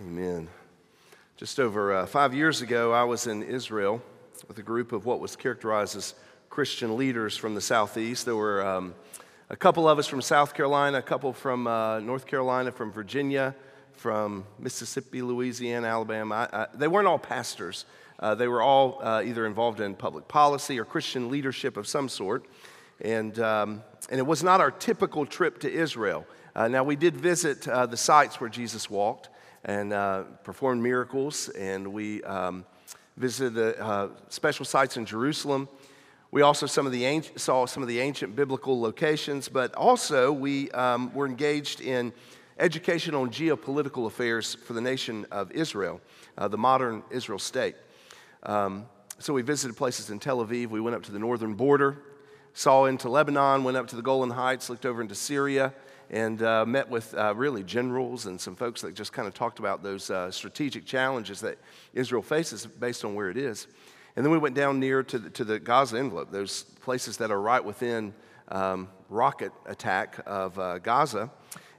Amen. Just over uh, five years ago, I was in Israel with a group of what was characterized as Christian leaders from the Southeast. There were um, a couple of us from South Carolina, a couple from uh, North Carolina, from Virginia, from Mississippi, Louisiana, Alabama. I, I, they weren't all pastors. Uh, they were all uh, either involved in public policy or Christian leadership of some sort. And, um, and it was not our typical trip to Israel. Uh, now, we did visit uh, the sites where Jesus walked and uh, performed miracles, and we um, visited the uh, special sites in Jerusalem. We also some of the ancient, saw some of the ancient biblical locations, but also we um, were engaged in educational and geopolitical affairs for the nation of Israel, uh, the modern Israel state. Um, so we visited places in Tel Aviv. We went up to the northern border, saw into Lebanon, went up to the Golan Heights, looked over into Syria, and uh, met with uh, really generals and some folks that just kind of talked about those uh, strategic challenges that Israel faces based on where it is. And then we went down near to the, to the Gaza envelope, those places that are right within um, rocket attack of uh, Gaza.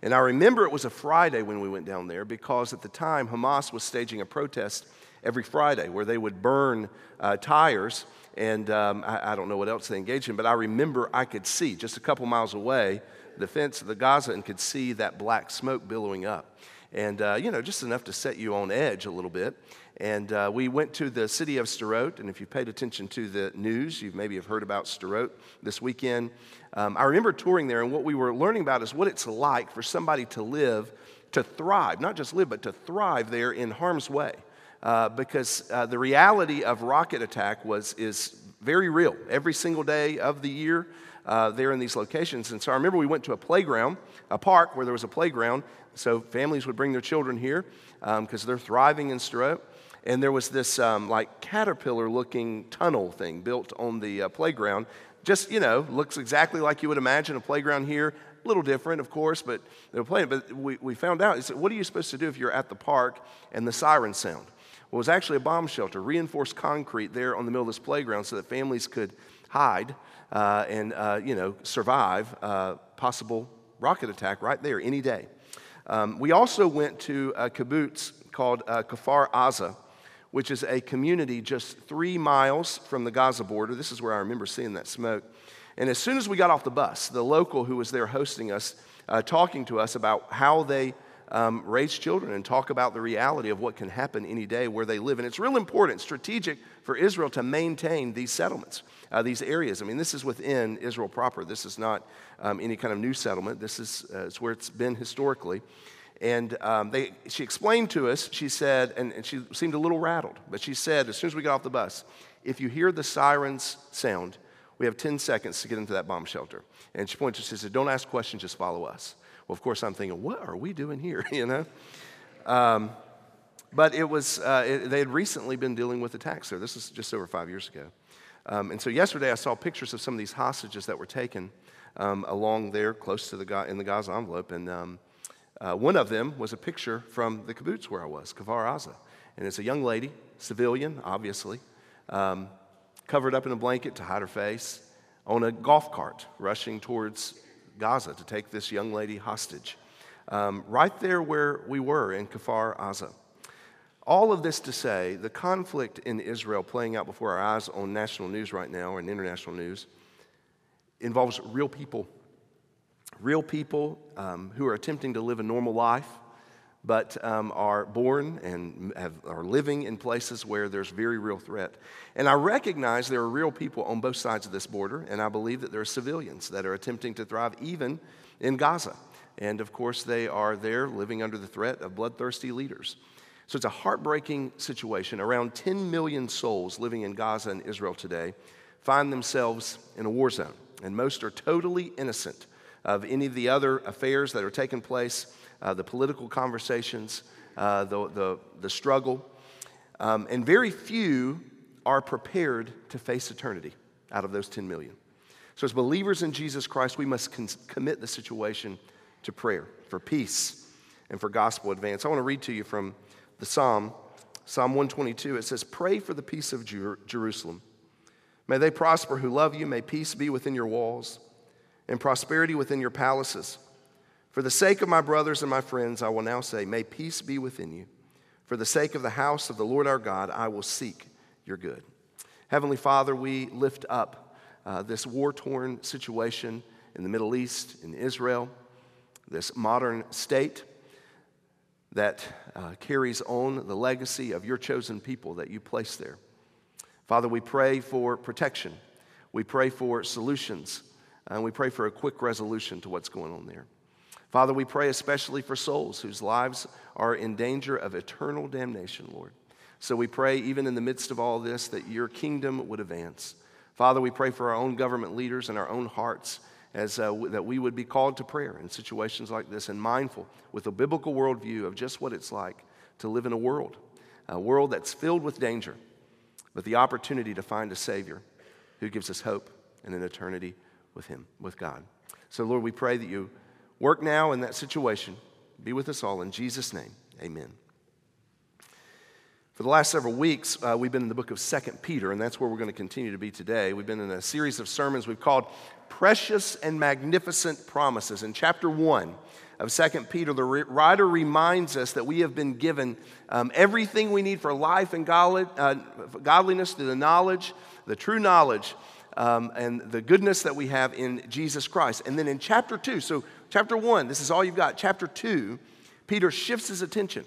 And I remember it was a Friday when we went down there because at the time Hamas was staging a protest every Friday where they would burn uh, tires. And um, I, I don't know what else they engaged in, but I remember I could see just a couple miles away the fence of the Gaza and could see that black smoke billowing up. And, uh, you know, just enough to set you on edge a little bit. And uh, we went to the city of Sderot, and if you paid attention to the news, you maybe have heard about Sderot this weekend. Um, I remember touring there, and what we were learning about is what it's like for somebody to live, to thrive, not just live, but to thrive there in harm's way. Uh, because uh, the reality of rocket attack was, is very real every single day of the year uh, there in these locations. And so I remember we went to a playground, a park where there was a playground. So families would bring their children here because um, they're thriving in Sderot. And there was this um, like caterpillar looking tunnel thing built on the uh, playground. Just, you know, looks exactly like you would imagine a playground here. A little different, of course, but they were playing. But we, we found out, said, what are you supposed to do if you're at the park and the siren sound? Well, it was actually a bomb shelter, reinforced concrete there on the middle of this playground so that families could hide uh, and, uh, you know, survive uh, possible rocket attack right there any day. Um, we also went to a kibbutz called uh, Kfar Aza, which is a community just three miles from the Gaza border. This is where I remember seeing that smoke. And as soon as we got off the bus, the local who was there hosting us, uh, talking to us about how they um, raise children and talk about the reality of what can happen any day where they live. And it's real important, strategic for Israel to maintain these settlements, uh, these areas. I mean, this is within Israel proper. This is not um, any kind of new settlement. This is uh, it's where it's been historically. And um, they, she explained to us, she said, and, and she seemed a little rattled, but she said, as soon as we got off the bus, if you hear the sirens sound, we have 10 seconds to get into that bomb shelter. And she pointed she said, don't ask questions, just follow us. Well, of course, I'm thinking, what are we doing here? you know? Um, but it was, uh, it, they had recently been dealing with attacks there. This is just over five years ago. Um, and so yesterday I saw pictures of some of these hostages that were taken um, along there close to the, in the Gaza envelope. And um, uh, one of them was a picture from the kibbutz where I was, Kfar Aza. And it's a young lady, civilian, obviously, um, covered up in a blanket to hide her face, on a golf cart rushing towards Gaza to take this young lady hostage, um, right there where we were in Kfar Aza. All of this to say, the conflict in Israel playing out before our eyes on national news right now and international news involves real people. Real people um, who are attempting to live a normal life, but um, are born and have, are living in places where there's very real threat. And I recognize there are real people on both sides of this border, and I believe that there are civilians that are attempting to thrive even in Gaza. And of course, they are there living under the threat of bloodthirsty leaders. So it's a heartbreaking situation. Around 10 million souls living in Gaza and Israel today find themselves in a war zone, and most are totally innocent of any of the other affairs that are taking place uh, the political conversations, uh, the, the, the, struggle. Um, and very few are prepared to face eternity out of those 10 million. So, as believers in Jesus Christ, we must con- commit the situation to prayer for peace and for gospel advance. I want to read to you from the Psalm, Psalm 122. It says, Pray for the peace of Jer- Jerusalem. May they prosper who love you. May peace be within your walls and prosperity within your palaces. For the sake of my brothers and my friends, I will now say, May peace be within you. For the sake of the house of the Lord our God, I will seek your good. Heavenly Father, we lift up uh, this war torn situation in the Middle East, in Israel, this modern state that uh, carries on the legacy of your chosen people that you place there. Father, we pray for protection. We pray for solutions. And we pray for a quick resolution to what's going on there. Father, we pray especially for souls whose lives are in danger of eternal damnation, Lord. So we pray, even in the midst of all this, that your kingdom would advance. Father, we pray for our own government leaders and our own hearts as uh, that we would be called to prayer in situations like this and mindful with a biblical worldview of just what it's like to live in a world, a world that's filled with danger, but the opportunity to find a Savior who gives us hope and an eternity with Him, with God. So, Lord, we pray that you work now in that situation. Be with us all. In Jesus' name, amen. For the last several weeks, uh, we've been in the book of Second Peter, and that's where we're going to continue to be today. We've been in a series of sermons we've called Precious and Magnificent Promises. In chapter 1 of Second Peter, the writer reminds us that we have been given um, everything we need for life and uh, godliness through the knowledge, the true knowledge um, and the goodness that we have in Jesus Christ. And then in chapter 2, so chapter 1, this is all you've got. Chapter 2, Peter shifts his attention.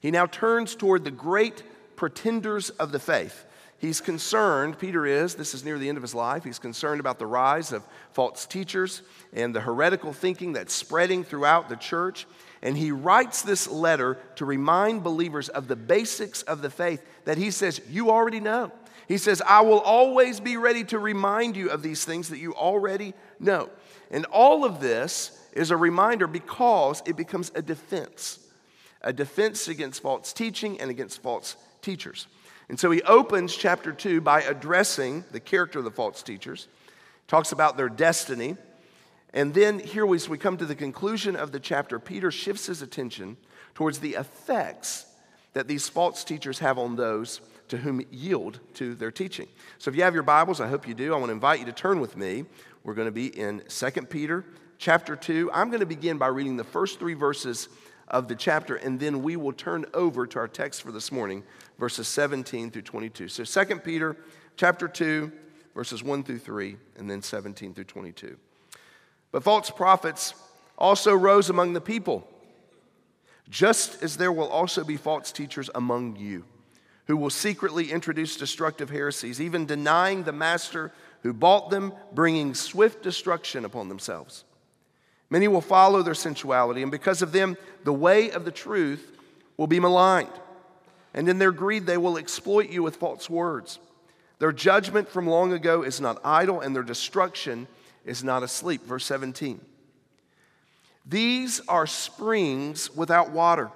He now turns toward the great pretenders of the faith. He's concerned, Peter is, this is near the end of his life, he's concerned about the rise of false teachers and the heretical thinking that's spreading throughout the church. And he writes this letter to remind believers of the basics of the faith that he says, You already know. He says, I will always be ready to remind you of these things that you already know. And all of this is a reminder because it becomes a defense a defense against false teaching and against false teachers. And so he opens chapter 2 by addressing the character of the false teachers, talks about their destiny. And then here we, we come to the conclusion of the chapter. Peter shifts his attention towards the effects that these false teachers have on those to whom yield to their teaching. So if you have your Bibles, I hope you do. I want to invite you to turn with me. We're going to be in 2 Peter chapter 2. I'm going to begin by reading the first three verses of the chapter, and then we will turn over to our text for this morning, verses 17 through 22. So 2 Peter chapter 2, verses 1 through 3, and then 17 through 22. But false prophets also rose among the people, just as there will also be false teachers among you who will secretly introduce destructive heresies, even denying the master who bought them, bringing swift destruction upon themselves. Many will follow their sensuality, and because of them, the way of the truth will be maligned. And in their greed, they will exploit you with false words. Their judgment from long ago is not idle, and their destruction is not asleep. Verse 17. These are springs without water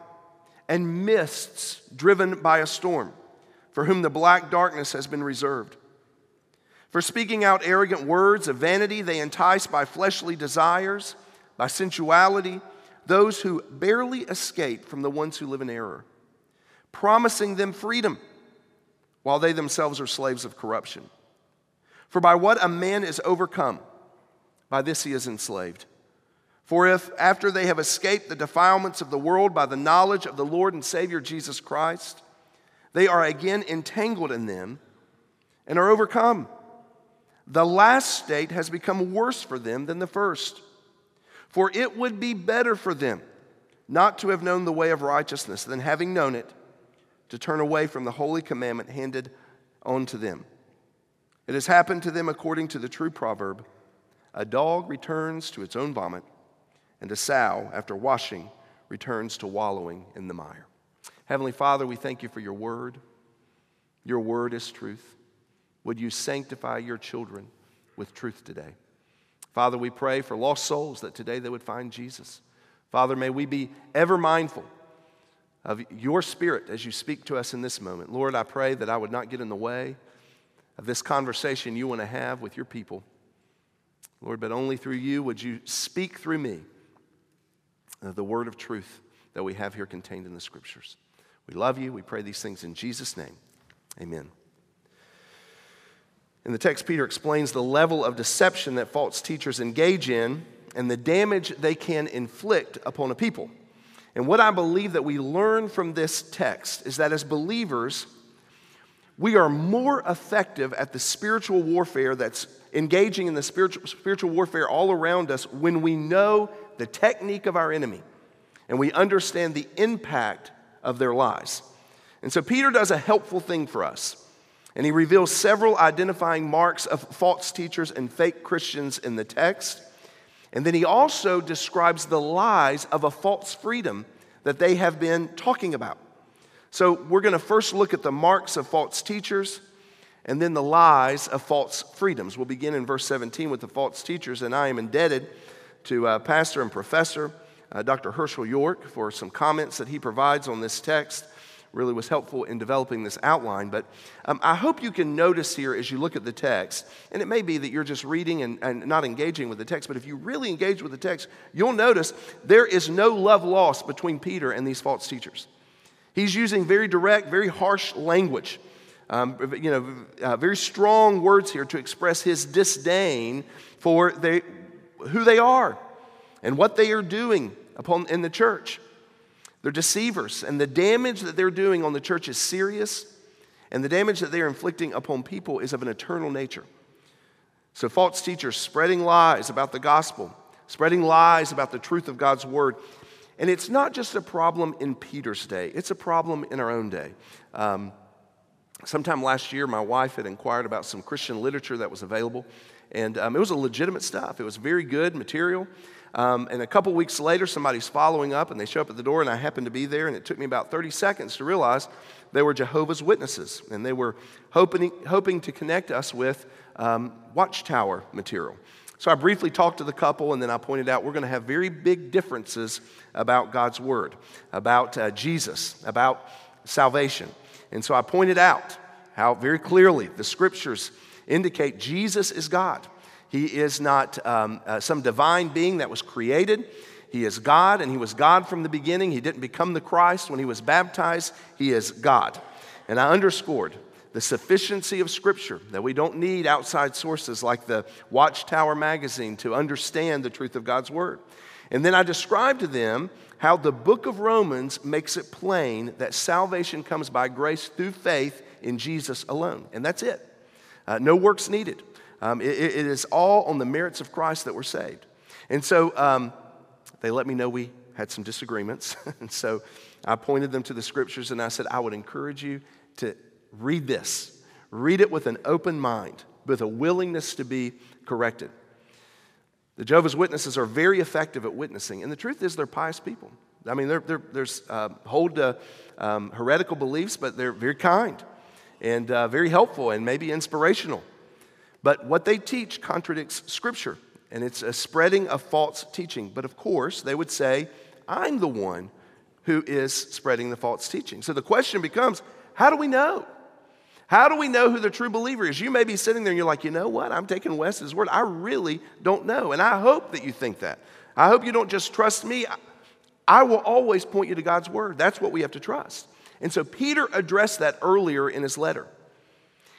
and mists driven by a storm for whom the black darkness has been reserved. For speaking out arrogant words of vanity, they entice by fleshly desires, by sensuality, those who barely escape from the ones who live in error, promising them freedom while they themselves are slaves of corruption. For by what a man is overcome, by this he is enslaved. For if, after they have escaped the defilements of the world by the knowledge of the Lord and Savior Jesus Christ, they are again entangled in them and are overcome. The last state has become worse for them than the first. For it would be better for them not to have known the way of righteousness than having known it, to turn away from the holy commandment handed on to them. It has happened to them according to the true proverb a dog returns to its own vomit, and a sow, after washing, returns to wallowing in the mire. Heavenly Father, we thank you for your word. Your word is truth. Would you sanctify your children with truth today? Father, we pray for lost souls that today they would find Jesus. Father, may we be ever mindful of your spirit as you speak to us in this moment. Lord, I pray that I would not get in the way of this conversation you want to have with your people. Lord, but only through you would you speak through me the word of truth that we have here contained in the scriptures. We love you. We pray these things in Jesus' name. Amen. In the text, Peter explains the level of deception that false teachers engage in and the damage they can inflict upon a people. And what I believe that we learn from this text is that as believers, we are more effective at the spiritual warfare that's engaging in the spiritual, spiritual warfare all around us when we know the technique of our enemy and we understand the impact of their lies. And so Peter does a helpful thing for us. And he reveals several identifying marks of false teachers and fake Christians in the text. And then he also describes the lies of a false freedom that they have been talking about. So we're going to first look at the marks of false teachers and then the lies of false freedoms. We'll begin in verse 17 with the false teachers, and I am indebted to uh, pastor and professor uh, Dr. Hershael York for some comments that he provides on this text really was helpful in developing this outline. But um, I hope you can notice here as you look at the text, and it may be that you're just reading and, and not engaging with the text, but if you really engage with the text, you'll notice there is no love lost between Peter and these false teachers. He's using very direct, very harsh language. Um, you know, uh, very strong words here to express his disdain for they, who they are and what they are doing upon, in the church. They're deceivers, and the damage that they're doing on the church is serious, and the damage that they are inflicting upon people is of an eternal nature. So, false teachers spreading lies about the gospel, spreading lies about the truth of God's word. And it's not just a problem in Peter's day, it's a problem in our own day. Um, sometime last year, my wife had inquired about some Christian literature that was available, and um, it was a legitimate stuff. It was very good material. Um, and a couple weeks later, somebody's following up and they show up at the door, and I happened to be there. And it took me about 30 seconds to realize they were Jehovah's Witnesses. And they were hoping, hoping to connect us with um, Watchtower material. So I briefly talked to the couple, and then I pointed out we're going to have very big differences about God's Word, about uh, Jesus, about salvation. And so I pointed out how very clearly the scriptures indicate Jesus is God. He is not um, uh, some divine being that was created. He is God, and He was God from the beginning. He didn't become the Christ when He was baptized. He is God. And I underscored the sufficiency of Scripture, that we don't need outside sources like the Watchtower magazine to understand the truth of God's Word. And then I described to them how the book of Romans makes it plain that salvation comes by grace through faith in Jesus alone. And that's it. Uh, no works needed. Um, it, it is all on the merits of Christ that we're saved. And so um, they let me know we had some disagreements. and so I pointed them to the scriptures and I said, I would encourage you to read this. Read it with an open mind, with a willingness to be corrected. The Jehovah's Witnesses are very effective at witnessing, and the truth is they're pious people. I mean, they're, they're, they're uh, hold uh, um, heretical beliefs, but they're very kind and uh, very helpful and maybe inspirational. But what they teach contradicts Scripture, and it's a spreading of false teaching. But of course, they would say, I'm the one who is spreading the false teaching. So the question becomes, how do we know? How do we know who the true believer is? You may be sitting there and you're like, you know what? I'm taking Wes's word. I really don't know. And I hope that you think that. I hope you don't just trust me. I will always point you to God's word. That's what we have to trust. And so Peter addressed that earlier in his letter.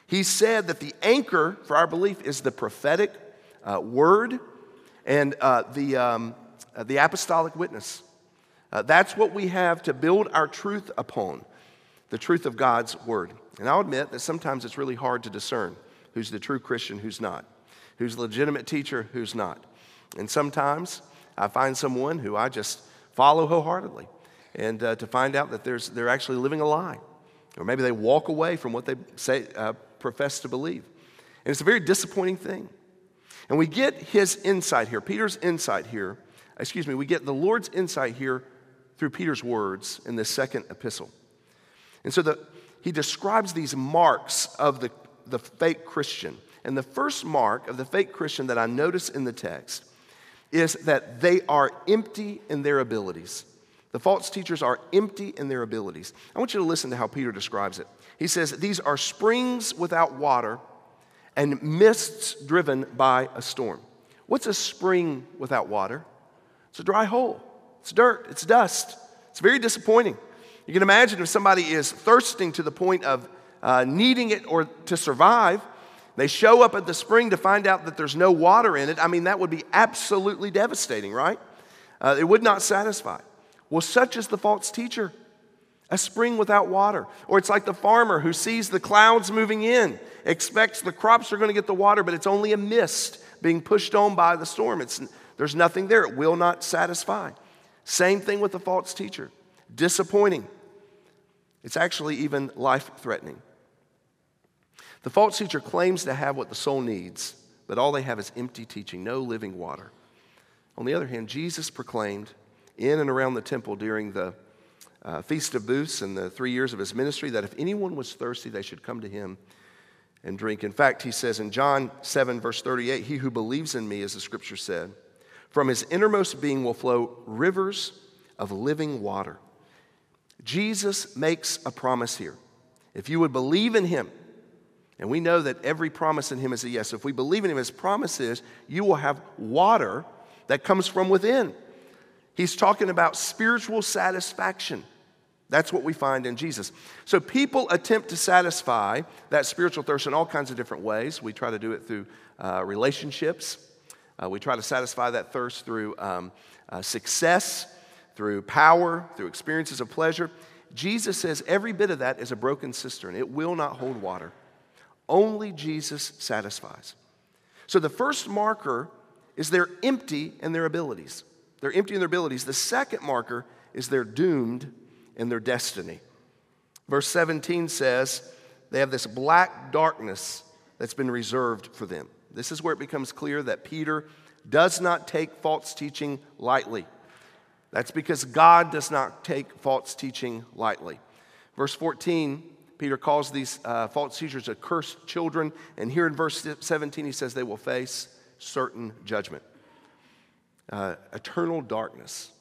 He said that the anchor for our belief is the prophetic uh, word and uh, the, um, uh, the apostolic witness. Uh, that's what we have to build our truth upon the truth of God's word. And I'll admit that sometimes it's really hard to discern who's the true Christian, who's not, who's a legitimate teacher, who's not. And sometimes I find someone who I just follow wholeheartedly, and uh, to find out that there's, they're actually living a lie. Or maybe they walk away from what they say, uh, profess to believe. And it's a very disappointing thing. And we get his insight here, Peter's insight here, excuse me, we get the Lord's insight here through Peter's words in this second epistle. And so the, he describes these marks of the, the fake Christian. And the first mark of the fake Christian that I notice in the text is that they are empty in their abilities. The false teachers are empty in their abilities. I want you to listen to how Peter describes it. He says, These are springs without water and mists driven by a storm. What's a spring without water? It's a dry hole, it's dirt, it's dust. It's very disappointing. You can imagine if somebody is thirsting to the point of uh, needing it or to survive, they show up at the spring to find out that there's no water in it. I mean, that would be absolutely devastating, right? Uh, it would not satisfy. Well, such is the false teacher, a spring without water. Or it's like the farmer who sees the clouds moving in, expects the crops are going to get the water, but it's only a mist being pushed on by the storm. It's, there's nothing there, it will not satisfy. Same thing with the false teacher disappointing. It's actually even life threatening. The false teacher claims to have what the soul needs, but all they have is empty teaching, no living water. On the other hand, Jesus proclaimed in and around the temple during the uh, Feast of Booths and the three years of his ministry that if anyone was thirsty, they should come to him and drink. In fact, he says in John 7, verse 38, He who believes in me, as the scripture said, from his innermost being will flow rivers of living water. Jesus makes a promise here. If you would believe in him, and we know that every promise in him is a yes. If we believe in him, his promise is you will have water that comes from within. He's talking about spiritual satisfaction. That's what we find in Jesus. So people attempt to satisfy that spiritual thirst in all kinds of different ways. We try to do it through uh, relationships, uh, we try to satisfy that thirst through um, uh, success, through power, through experiences of pleasure. Jesus says every bit of that is a broken cistern, it will not hold water. Only Jesus satisfies. So the first marker is they're empty in their abilities. They're empty in their abilities. The second marker is they're doomed in their destiny. Verse 17 says they have this black darkness that's been reserved for them. This is where it becomes clear that Peter does not take false teaching lightly. That's because God does not take false teaching lightly. Verse 14, Peter calls these uh, false teachers accursed children. And here in verse 17, he says they will face certain judgment, uh, eternal darkness,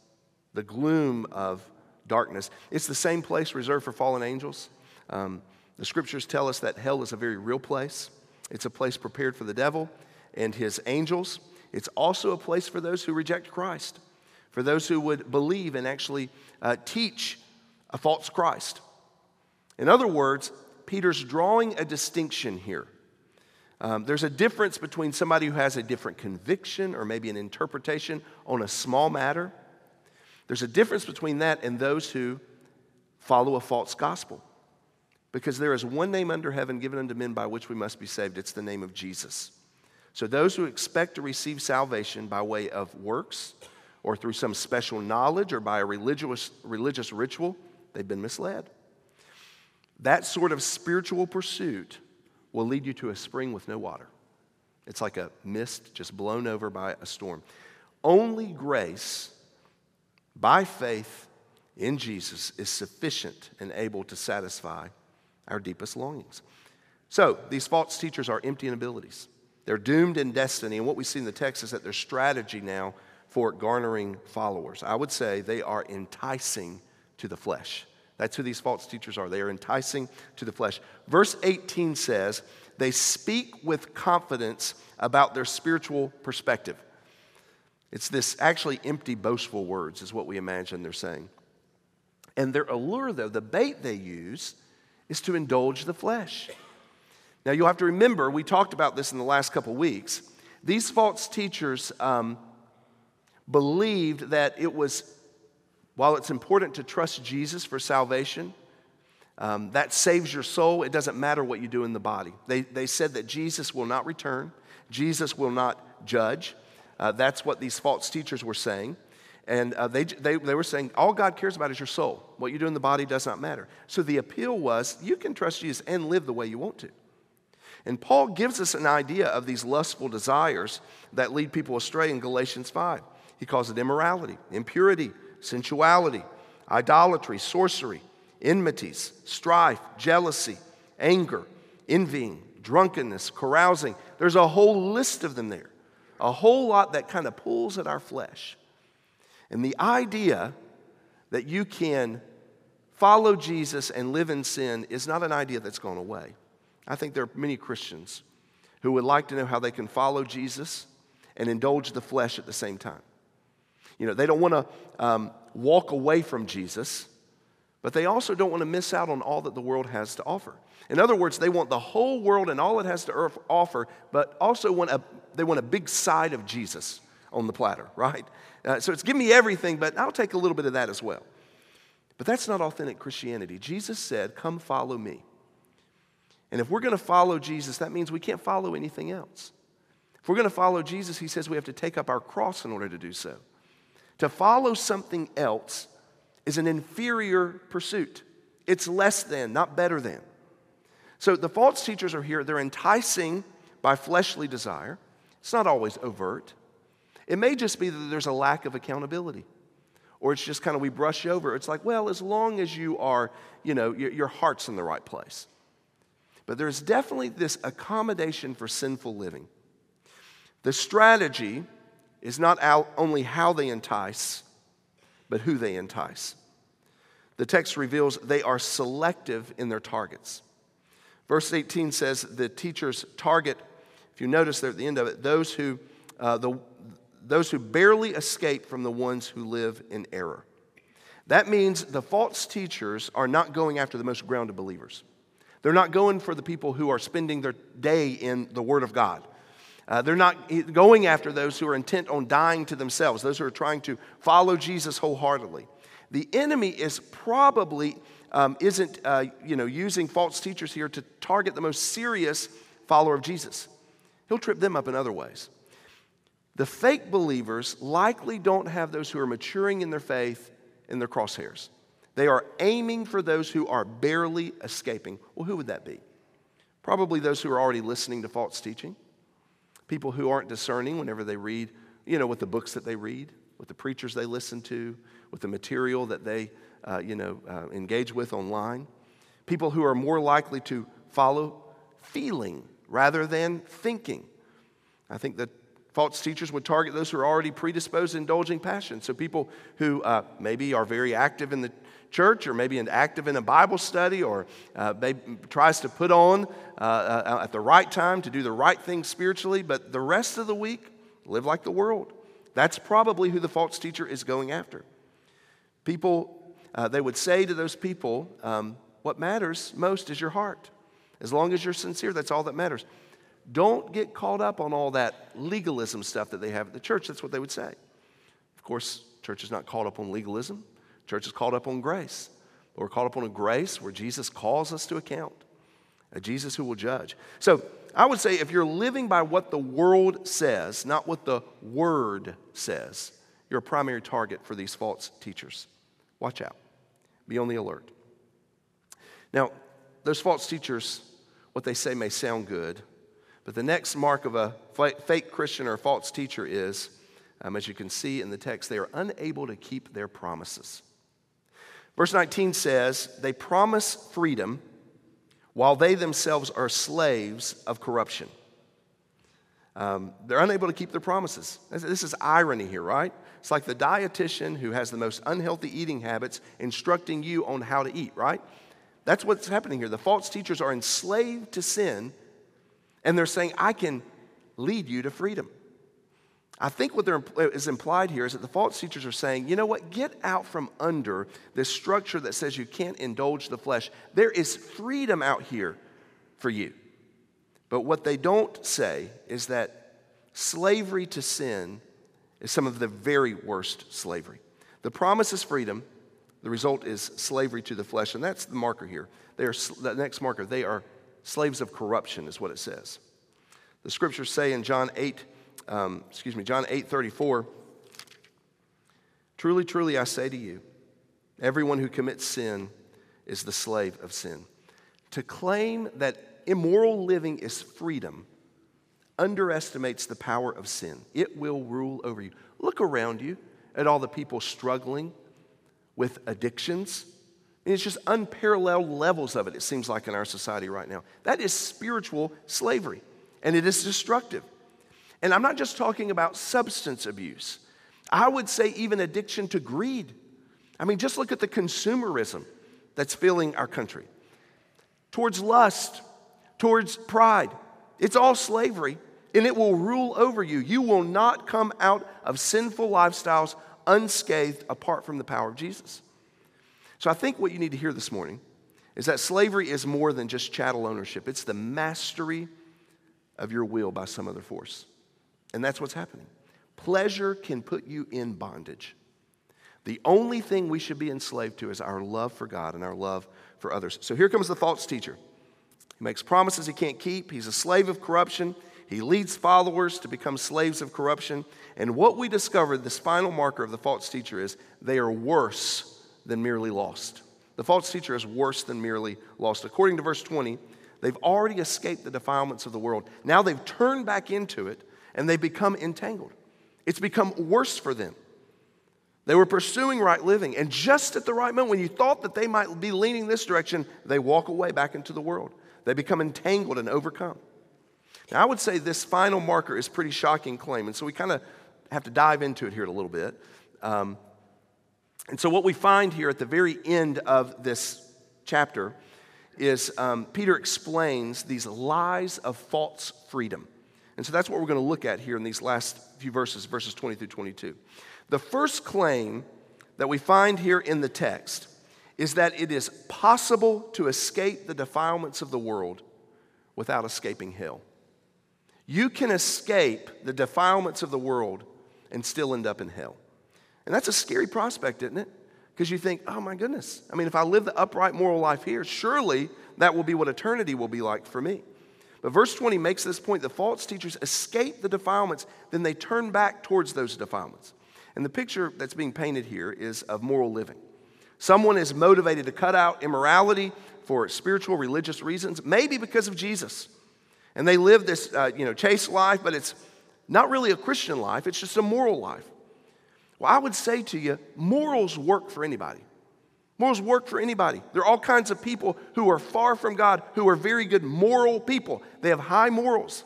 the gloom of darkness. It's the same place reserved for fallen angels. Um, the scriptures tell us that hell is a very real place. It's a place prepared for the devil and his angels. It's also a place for those who reject Christ, for those who would believe and actually uh, teach a false Christ. In other words, Peter's drawing a distinction here. Um, there's a difference between somebody who has a different conviction or maybe an interpretation on a small matter. There's a difference between that and those who follow a false gospel. Because there is one name under heaven given unto men by which we must be saved. It's the name of Jesus. So those who expect to receive salvation by way of works or through some special knowledge or by a religious, religious ritual, they've been misled. That sort of spiritual pursuit will lead you to a spring with no water. It's like a mist just blown over by a storm. Only grace by faith in Jesus is sufficient and able to satisfy our deepest longings. So, these false teachers are empty in abilities. They're doomed in destiny. And what we see in the text is that their strategy now for garnering followers. I would say they are enticing to the flesh. That's who these false teachers are. They are enticing to the flesh. Verse 18 says, they speak with confidence about their spiritual perspective. It's this actually empty, boastful words, is what we imagine they're saying. And their allure, though, the bait they use, is to indulge the flesh. Now, you'll have to remember, we talked about this in the last couple weeks. These false teachers um, believed that it was, while it's important to trust Jesus for salvation, um, that saves your soul. It doesn't matter what you do in the body. They, they said that Jesus will not return, Jesus will not judge. Uh, that's what these false teachers were saying. And uh, they, they, they were saying, all God cares about is your soul. What you do in the body does not matter. So the appeal was, you can trust Jesus and live the way you want to. And Paul gives us an idea of these lustful desires that lead people astray in Galatians 5. He calls it immorality, impurity, sensuality, idolatry, sorcery, enmities, strife, jealousy, anger, envying, drunkenness, carousing. There's a whole list of them there, a whole lot that kind of pulls at our flesh. And the idea that you can follow Jesus and live in sin is not an idea that's gone away. I think there are many Christians who would like to know how they can follow Jesus and indulge the flesh at the same time. You know, they don't want to um, walk away from Jesus, but they also don't want to miss out on all that the world has to offer. In other words, they want the whole world and all it has to offer, but also want a, they want a big side of Jesus on the platter, right? Uh, so it's give me everything, but I'll take a little bit of that as well. But that's not authentic Christianity. Jesus said, Come follow me. And if we're going to follow Jesus, that means we can't follow anything else. If we're going to follow Jesus, he says we have to take up our cross in order to do so. To follow something else is an inferior pursuit, it's less than, not better than. So the false teachers are here, they're enticing by fleshly desire. It's not always overt. It may just be that there's a lack of accountability. Or it's just kind of we brush over. It's like, well, as long as you are, you know, your, your heart's in the right place. But there's definitely this accommodation for sinful living. The strategy is not only how they entice, but who they entice. The text reveals they are selective in their targets. Verse 18 says the teachers target, if you notice there at the end of it, those who, uh, the, those who barely escape from the ones who live in error. That means the false teachers are not going after the most grounded believers. They're not going for the people who are spending their day in the Word of God. Uh, they're not going after those who are intent on dying to themselves, those who are trying to follow Jesus wholeheartedly. The enemy is probably um, isn't uh, you know using false teachers here to target the most serious follower of Jesus. He'll trip them up in other ways. The fake believers likely don't have those who are maturing in their faith in their crosshairs. They are aiming for those who are barely escaping. Well, who would that be? Probably those who are already listening to false teaching, people who aren't discerning whenever they read, you know, with the books that they read, with the preachers they listen to, with the material that they, uh, you know, uh, engage with online. People who are more likely to follow feeling rather than thinking. I think that false teachers would target those who are already predisposed to indulging passion. So people who uh, maybe are very active in the church or maybe an active in a Bible study or uh, tries to put on uh, uh, at the right time to do the right thing spiritually, but the rest of the week, live like the world. That's probably who the false teacher is going after. People, uh, they would say to those people, um, what matters most is your heart. As long as you're sincere, that's all that matters. Don't get caught up on all that legalism stuff that they have at the church. That's what they would say. Of course, church is not caught up on legalism. Church is called up on grace. We're called up on a grace where Jesus calls us to account, a Jesus who will judge. So I would say if you're living by what the world says, not what the word says, you're a primary target for these false teachers. Watch out, be on the alert. Now, those false teachers, what they say may sound good, but the next mark of a fake Christian or false teacher is, um, as you can see in the text, they are unable to keep their promises. Verse 19 says, They promise freedom while they themselves are slaves of corruption. Um, they're unable to keep their promises. This is irony here, right? It's like the dietitian who has the most unhealthy eating habits instructing you on how to eat, right? That's what's happening here. The false teachers are enslaved to sin, and they're saying, I can lead you to freedom. I think what is implied here is that the false teachers are saying, you know what, get out from under this structure that says you can't indulge the flesh. There is freedom out here for you. But what they don't say is that slavery to sin is some of the very worst slavery. The promise is freedom, the result is slavery to the flesh, and that's the marker here. They are the next marker, they are slaves of corruption, is what it says. The scriptures say in John 8, um, excuse me, John 8 34. Truly, truly, I say to you, everyone who commits sin is the slave of sin. To claim that immoral living is freedom underestimates the power of sin. It will rule over you. Look around you at all the people struggling with addictions. it's just unparalleled levels of it, it seems like, in our society right now. That is spiritual slavery, and it is destructive. And I'm not just talking about substance abuse, I would say even addiction to greed. I mean, just look at the consumerism that's filling our country towards lust, towards pride. It's all slavery, and it will rule over you. You will not come out of sinful lifestyles unscathed apart from the power of Jesus. So I think what you need to hear this morning is that slavery is more than just chattel ownership, it's the mastery of your will by some other force. And that's what's happening. Pleasure can put you in bondage. The only thing we should be enslaved to is our love for God and our love for others. So here comes the false teacher. He makes promises he can't keep. He's a slave of corruption. He leads followers to become slaves of corruption. And what we discovered, this final marker of the false teacher, is they are worse than merely lost. The false teacher is worse than merely lost. According to verse 20, they've already escaped the defilements of the world. Now they've turned back into it and they become entangled. It's become worse for them. They were pursuing right living, and just at the right moment, when you thought that they might be leaning this direction, they walk away back into the world. They become entangled and overcome. Now, I would say this final marker is pretty shocking claim, and so we kind of have to dive into it here a little bit. Um, and so, what we find here at the very end of this chapter is um, Peter explains these lies of false freedom. And so, that's what we're going to look at here in these last few verses, verses 20 through 22. The first claim that we find here in the text is that it is possible to escape the defilements of the world without escaping hell. You can escape the defilements of the world and still end up in hell. And that's a scary prospect, isn't it? Because you think, oh my goodness, I mean, if I live the upright moral life here, surely that will be what eternity will be like for me. But verse 20 makes this point the false teachers escape the defilements, then they turn back towards those defilements. And the picture that's being painted here is of moral living. Someone is motivated to cut out immorality for spiritual, religious reasons, maybe because of Jesus. And they live this, uh, you know, chaste life, but it's not really a Christian life, it's just a moral life. Well, I would say to you, morals work for anybody. Morals work for anybody. There are all kinds of people who are far from God who are very good moral people. They have high morals.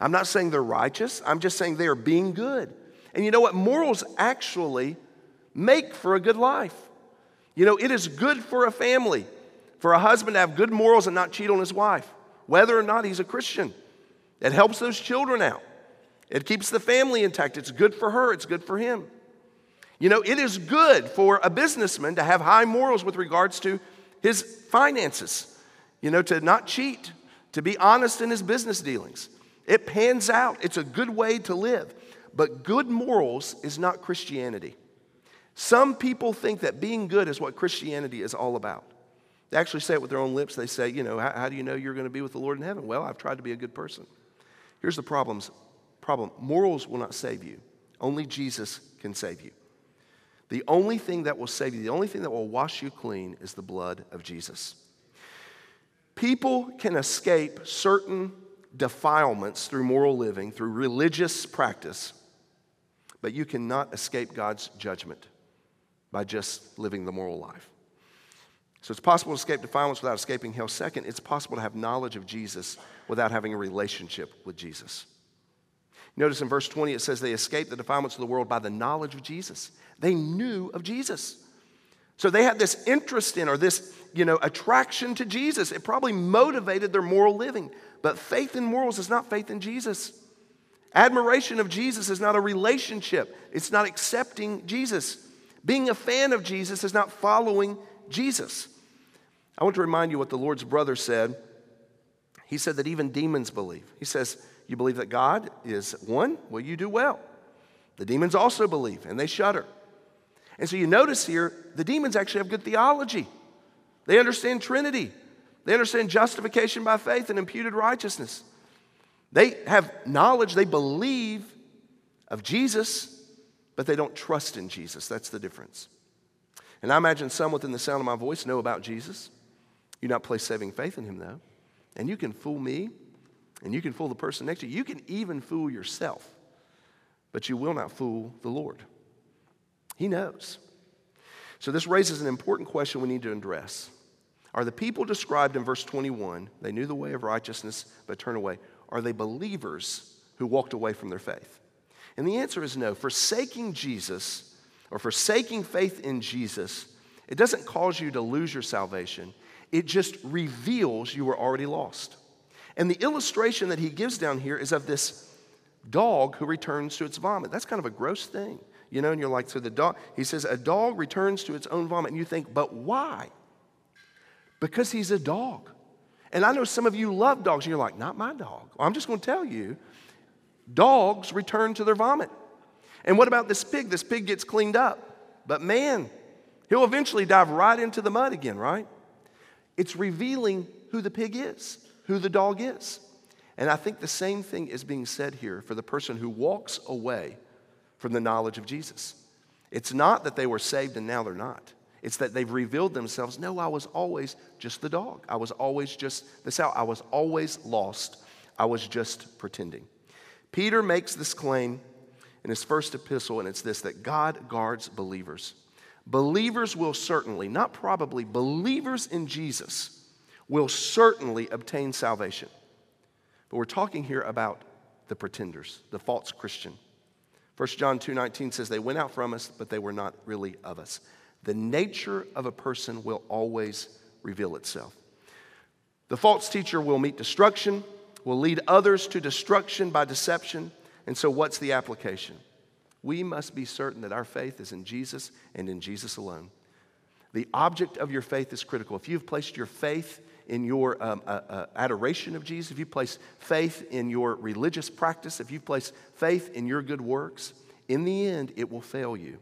I'm not saying they're righteous, I'm just saying they are being good. And you know what? Morals actually make for a good life. You know, it is good for a family for a husband to have good morals and not cheat on his wife, whether or not he's a Christian. It helps those children out. It keeps the family intact. It's good for her, it's good for him. You know, it is good for a businessman to have high morals with regards to his finances, you know, to not cheat, to be honest in his business dealings. It pans out, it's a good way to live. But good morals is not Christianity. Some people think that being good is what Christianity is all about. They actually say it with their own lips. They say, you know, how, how do you know you're going to be with the Lord in heaven? Well, I've tried to be a good person. Here's the problems, problem morals will not save you, only Jesus can save you. The only thing that will save you, the only thing that will wash you clean is the blood of Jesus. People can escape certain defilements through moral living, through religious practice, but you cannot escape God's judgment by just living the moral life. So it's possible to escape defilements without escaping hell. Second, it's possible to have knowledge of Jesus without having a relationship with Jesus. Notice in verse 20 it says they escaped the defilements of the world by the knowledge of Jesus. They knew of Jesus. So they had this interest in or this, you know, attraction to Jesus. It probably motivated their moral living. But faith in morals is not faith in Jesus. Admiration of Jesus is not a relationship, it's not accepting Jesus. Being a fan of Jesus is not following Jesus. I want to remind you what the Lord's brother said. He said that even demons believe. He says, You believe that God is one? Well, you do well. The demons also believe, and they shudder. And so you notice here, the demons actually have good theology. They understand Trinity, they understand justification by faith and imputed righteousness. They have knowledge, they believe of Jesus, but they don't trust in Jesus. That's the difference. And I imagine some within the sound of my voice know about Jesus. You not place saving faith in him, though. And you can fool me, and you can fool the person next to you. You can even fool yourself, but you will not fool the Lord. He knows. So, this raises an important question we need to address. Are the people described in verse 21, they knew the way of righteousness but turned away, are they believers who walked away from their faith? And the answer is no. Forsaking Jesus or forsaking faith in Jesus, it doesn't cause you to lose your salvation, it just reveals you were already lost. And the illustration that he gives down here is of this dog who returns to its vomit. That's kind of a gross thing. You know, and you're like, so the dog, he says, a dog returns to its own vomit. And you think, but why? Because he's a dog. And I know some of you love dogs, and you're like, not my dog. Well, I'm just going to tell you dogs return to their vomit. And what about this pig? This pig gets cleaned up. But man, he'll eventually dive right into the mud again, right? It's revealing who the pig is, who the dog is. And I think the same thing is being said here for the person who walks away from the knowledge of Jesus. It's not that they were saved and now they're not. It's that they've revealed themselves. No, I was always just the dog. I was always just the sow. I was always lost. I was just pretending. Peter makes this claim in his first epistle, and it's this that God guards believers. Believers will certainly, not probably, believers in Jesus will certainly obtain salvation. But we're talking here about the pretenders, the false Christian. 1 John 2:19 says they went out from us, but they were not really of us. The nature of a person will always reveal itself. The false teacher will meet destruction, will lead others to destruction by deception. And so, what's the application? We must be certain that our faith is in Jesus and in Jesus alone. The object of your faith is critical. If you've placed your faith in your um, uh, uh, adoration of Jesus, if you place faith in your religious practice, if you place faith in your good works, in the end, it will fail you.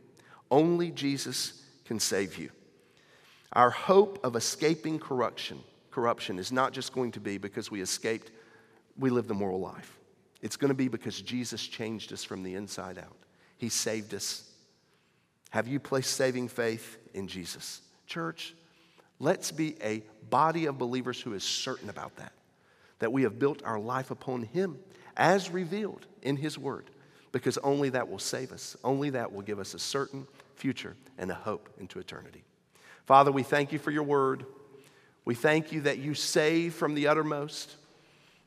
Only Jesus can save you. Our hope of escaping corruption, corruption is not just going to be because we escaped, we lived the moral life. It's going to be because Jesus changed us from the inside out. He saved us. Have you placed saving faith in Jesus? Church, Let's be a body of believers who is certain about that, that we have built our life upon Him as revealed in His Word, because only that will save us. Only that will give us a certain future and a hope into eternity. Father, we thank you for your Word. We thank you that you save from the uttermost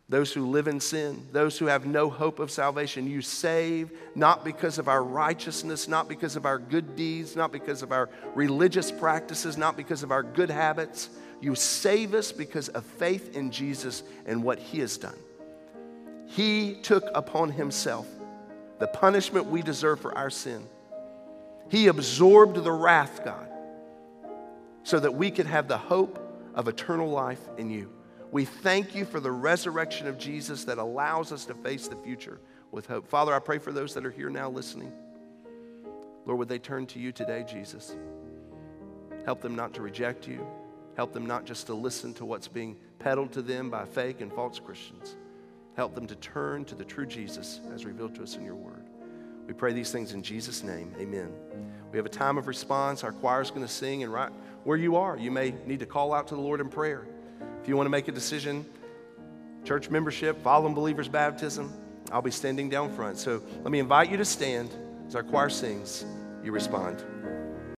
those who live in sin, those who have no hope of salvation. You save not because of our righteousness, not because of our good deeds, not because of our religious practices, not because of our good habits. You save us because of faith in Jesus and what He has done. He took upon Himself the punishment we deserve for our sin. He absorbed the wrath, God, so that we could have the hope of eternal life in you. We thank you for the resurrection of Jesus that allows us to face the future with hope. Father, I pray for those that are here now listening. Lord, would they turn to you today, Jesus? Help them not to reject you. Help them not just to listen to what's being peddled to them by fake and false Christians. Help them to turn to the true Jesus as revealed to us in your word. We pray these things in Jesus' name. Amen. We have a time of response. Our choir is going to sing, and right where you are, you may need to call out to the Lord in prayer. If you want to make a decision, church membership, following believers' baptism, I'll be standing down front. So let me invite you to stand as our choir sings. You respond.